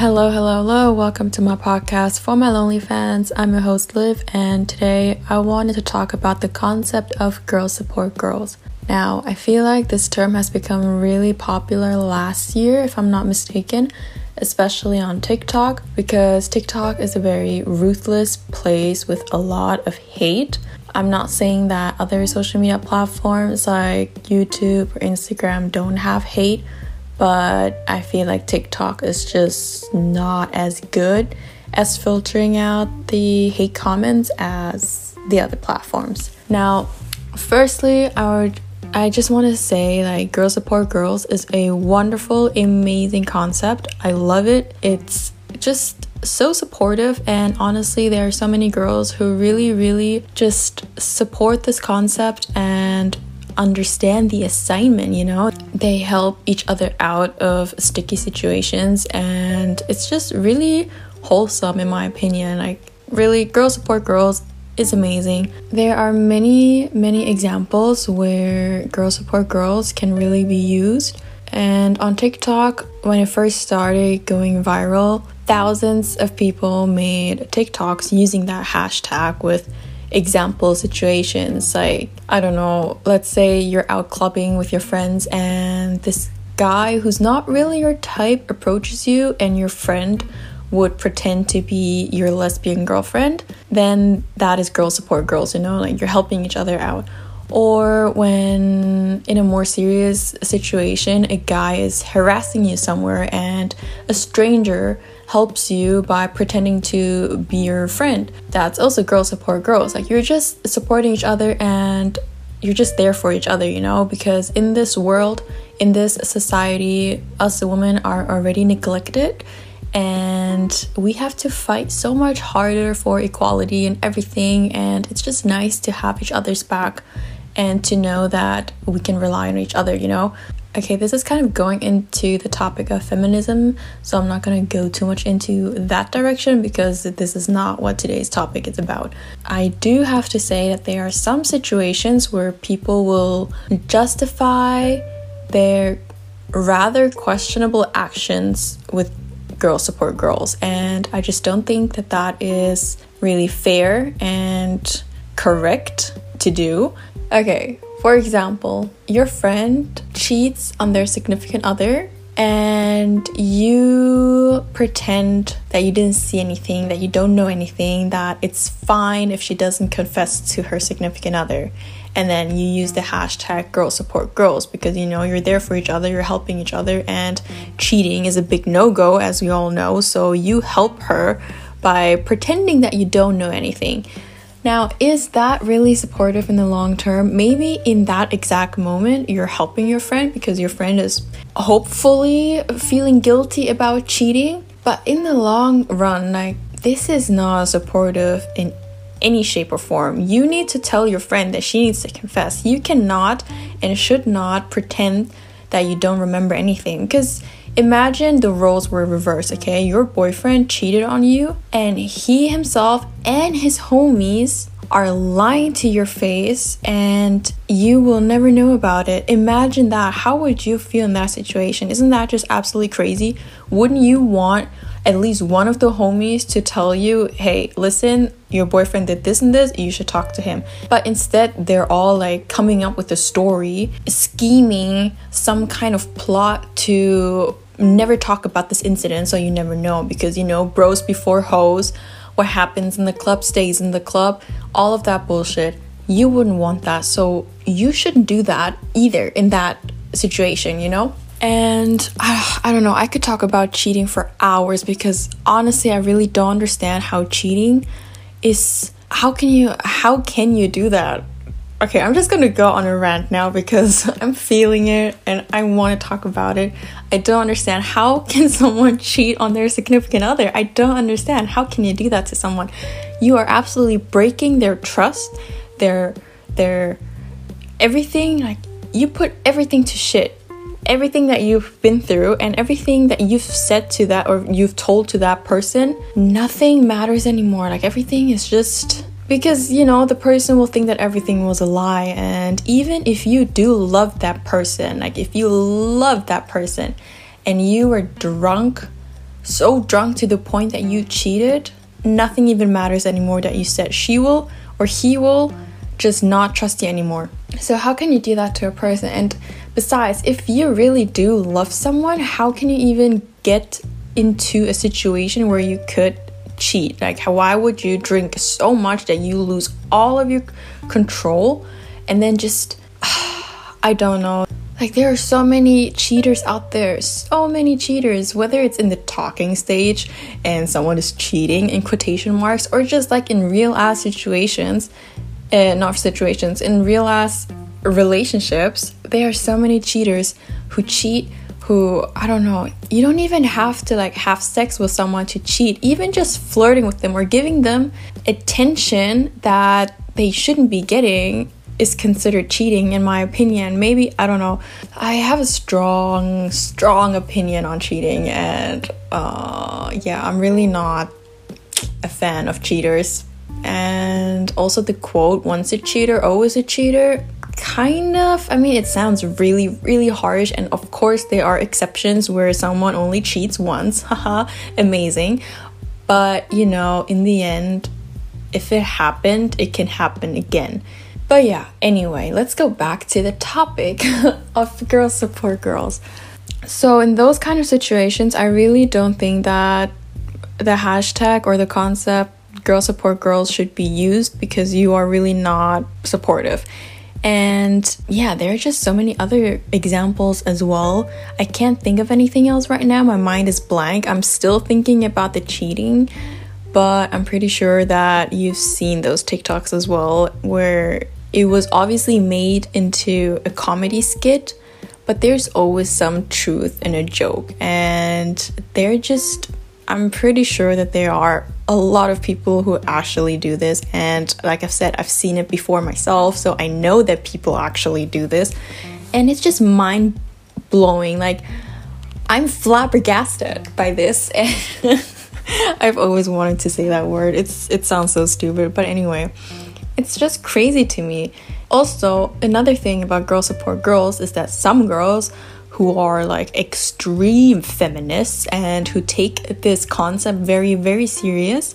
Hello, hello, hello. Welcome to my podcast for my lonely fans. I'm your host, Liv, and today I wanted to talk about the concept of girl support girls. Now, I feel like this term has become really popular last year, if I'm not mistaken, especially on TikTok, because TikTok is a very ruthless place with a lot of hate. I'm not saying that other social media platforms like YouTube or Instagram don't have hate but I feel like TikTok is just not as good as filtering out the hate comments as the other platforms. Now, firstly, I would I just want to say like girls support girls is a wonderful, amazing concept. I love it. It's just so supportive and honestly there are so many girls who really really just support this concept and understand the assignment, you know? They help each other out of sticky situations, and it's just really wholesome, in my opinion. Like, really, girls support girls is amazing. There are many, many examples where girls support girls can really be used. And on TikTok, when it first started going viral, thousands of people made TikToks using that hashtag with example situations like i don't know let's say you're out clubbing with your friends and this guy who's not really your type approaches you and your friend would pretend to be your lesbian girlfriend then that is girl support girls you know like you're helping each other out. Or when in a more serious situation a guy is harassing you somewhere and a stranger helps you by pretending to be your friend. That's also girls support girls. Like you're just supporting each other and you're just there for each other, you know? Because in this world, in this society, us women are already neglected and we have to fight so much harder for equality and everything. And it's just nice to have each other's back and to know that we can rely on each other, you know? Okay, this is kind of going into the topic of feminism, so I'm not going to go too much into that direction because this is not what today's topic is about. I do have to say that there are some situations where people will justify their rather questionable actions with girls support girls, and I just don't think that that is really fair and correct to do. Okay, for example, your friend cheats on their significant other and you pretend that you didn't see anything, that you don't know anything, that it's fine if she doesn't confess to her significant other. And then you use the hashtag girls support girls because you know you're there for each other, you're helping each other, and cheating is a big no go, as we all know. So you help her by pretending that you don't know anything. Now, is that really supportive in the long term? Maybe in that exact moment, you're helping your friend because your friend is hopefully feeling guilty about cheating. But in the long run, like, this is not supportive in any shape or form. You need to tell your friend that she needs to confess. You cannot and should not pretend that you don't remember anything because Imagine the roles were reversed, okay? Your boyfriend cheated on you, and he himself and his homies are lying to your face, and you will never know about it. Imagine that. How would you feel in that situation? Isn't that just absolutely crazy? Wouldn't you want at least one of the homies to tell you, hey, listen, your boyfriend did this and this, you should talk to him. But instead, they're all like coming up with a story, scheming some kind of plot to never talk about this incident so you never know because you know, bros before hoes, what happens in the club stays in the club, all of that bullshit. You wouldn't want that. So you shouldn't do that either in that situation, you know? And I, I don't know, I could talk about cheating for hours because honestly, I really don't understand how cheating is how can you how can you do that? Okay, I'm just gonna go on a rant now because I'm feeling it and I want to talk about it. I don't understand how can someone cheat on their significant other? I don't understand. How can you do that to someone? You are absolutely breaking their trust, their their everything. Like you put everything to shit everything that you've been through and everything that you've said to that or you've told to that person, nothing matters anymore. Like everything is just because you know the person will think that everything was a lie and even if you do love that person like if you love that person and you were drunk so drunk to the point that you cheated, nothing even matters anymore that you said she will or he will just not trust you anymore. So, how can you do that to a person? And besides, if you really do love someone, how can you even get into a situation where you could cheat? Like, why would you drink so much that you lose all of your control and then just, I don't know. Like, there are so many cheaters out there, so many cheaters, whether it's in the talking stage and someone is cheating in quotation marks, or just like in real ass situations, uh, not situations, in real ass relationships, there are so many cheaters who cheat who I don't know, you don't even have to like have sex with someone to cheat. Even just flirting with them or giving them attention that they shouldn't be getting is considered cheating in my opinion. Maybe I don't know. I have a strong strong opinion on cheating and uh yeah, I'm really not a fan of cheaters. And also the quote once a cheater always a cheater kind of i mean it sounds really really harsh and of course there are exceptions where someone only cheats once haha amazing but you know in the end if it happened it can happen again but yeah, anyway, let's go back to the topic of girls support girls. So, in those kind of situations, I really don't think that the hashtag or the concept girl support girls should be used because you are really not supportive. And yeah, there are just so many other examples as well. I can't think of anything else right now. My mind is blank. I'm still thinking about the cheating, but I'm pretty sure that you've seen those TikToks as well where it was obviously made into a comedy skit, but there's always some truth in a joke. And they're just, I'm pretty sure that there are a lot of people who actually do this. And like I've said, I've seen it before myself, so I know that people actually do this. And it's just mind blowing. Like, I'm flabbergasted by this. And I've always wanted to say that word. It's it sounds so stupid, but anyway. It's just crazy to me. Also, another thing about girl support girls is that some girls who are like extreme feminists and who take this concept very, very serious,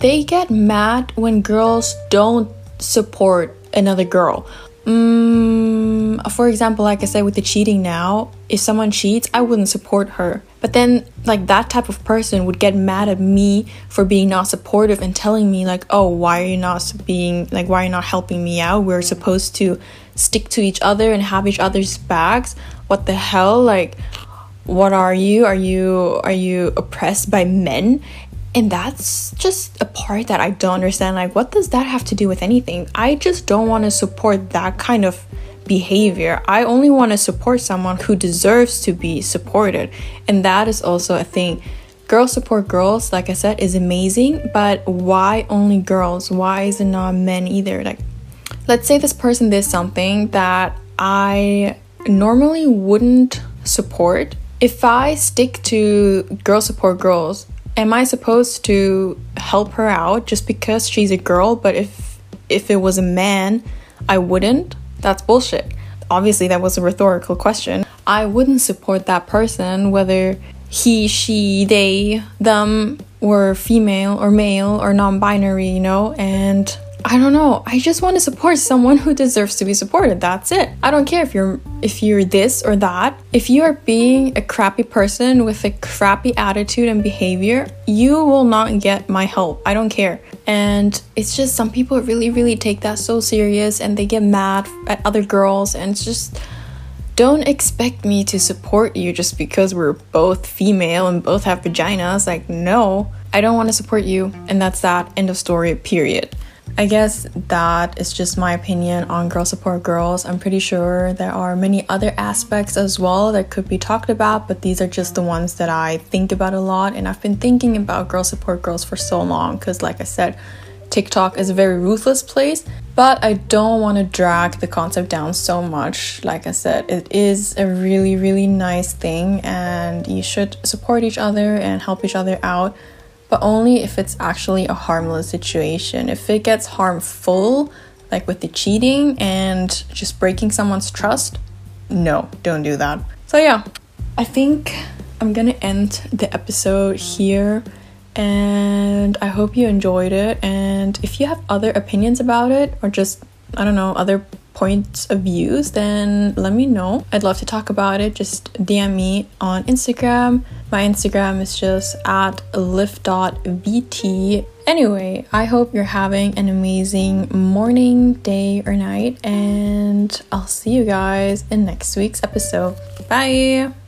they get mad when girls don't support another girl. Mm, for example, like I said with the cheating now, if someone cheats, I wouldn't support her. But then, like, that type of person would get mad at me for being not supportive and telling me, like, oh, why are you not being, like, why are you not helping me out? We're supposed to stick to each other and have each other's backs. What the hell? Like, what are you? Are you, are you oppressed by men? And that's just a part that I don't understand. Like, what does that have to do with anything? I just don't want to support that kind of behavior. I only want to support someone who deserves to be supported. And that is also a thing. Girls support girls, like I said, is amazing, but why only girls? Why is it not men either? Like, let's say this person did something that I normally wouldn't support. If I stick to girl support girls, am I supposed to help her out just because she's a girl? But if if it was a man, I wouldn't. That's bullshit. Obviously, that was a rhetorical question. I wouldn't support that person whether he, she, they, them were female or male or non binary, you know? And I don't know. I just want to support someone who deserves to be supported. That's it. I don't care if you're if you're this or that. If you are being a crappy person with a crappy attitude and behavior, you will not get my help. I don't care. And it's just some people really really take that so serious and they get mad at other girls and it's just don't expect me to support you just because we're both female and both have vaginas. Like, no, I don't want to support you. And that's that. End of story, period. I guess that is just my opinion on Girl Support Girls. I'm pretty sure there are many other aspects as well that could be talked about, but these are just the ones that I think about a lot. And I've been thinking about Girl Support Girls for so long because, like I said, TikTok is a very ruthless place, but I don't want to drag the concept down so much. Like I said, it is a really, really nice thing, and you should support each other and help each other out but only if it's actually a harmless situation. If it gets harmful, like with the cheating and just breaking someone's trust, no, don't do that. So, yeah, I think I'm gonna end the episode here and I hope you enjoyed it. And if you have other opinions about it or just, I don't know, other points of views, then let me know. I'd love to talk about it. Just DM me on Instagram. My Instagram is just at lift.vt. Anyway, I hope you're having an amazing morning, day, or night, and I'll see you guys in next week's episode. Bye!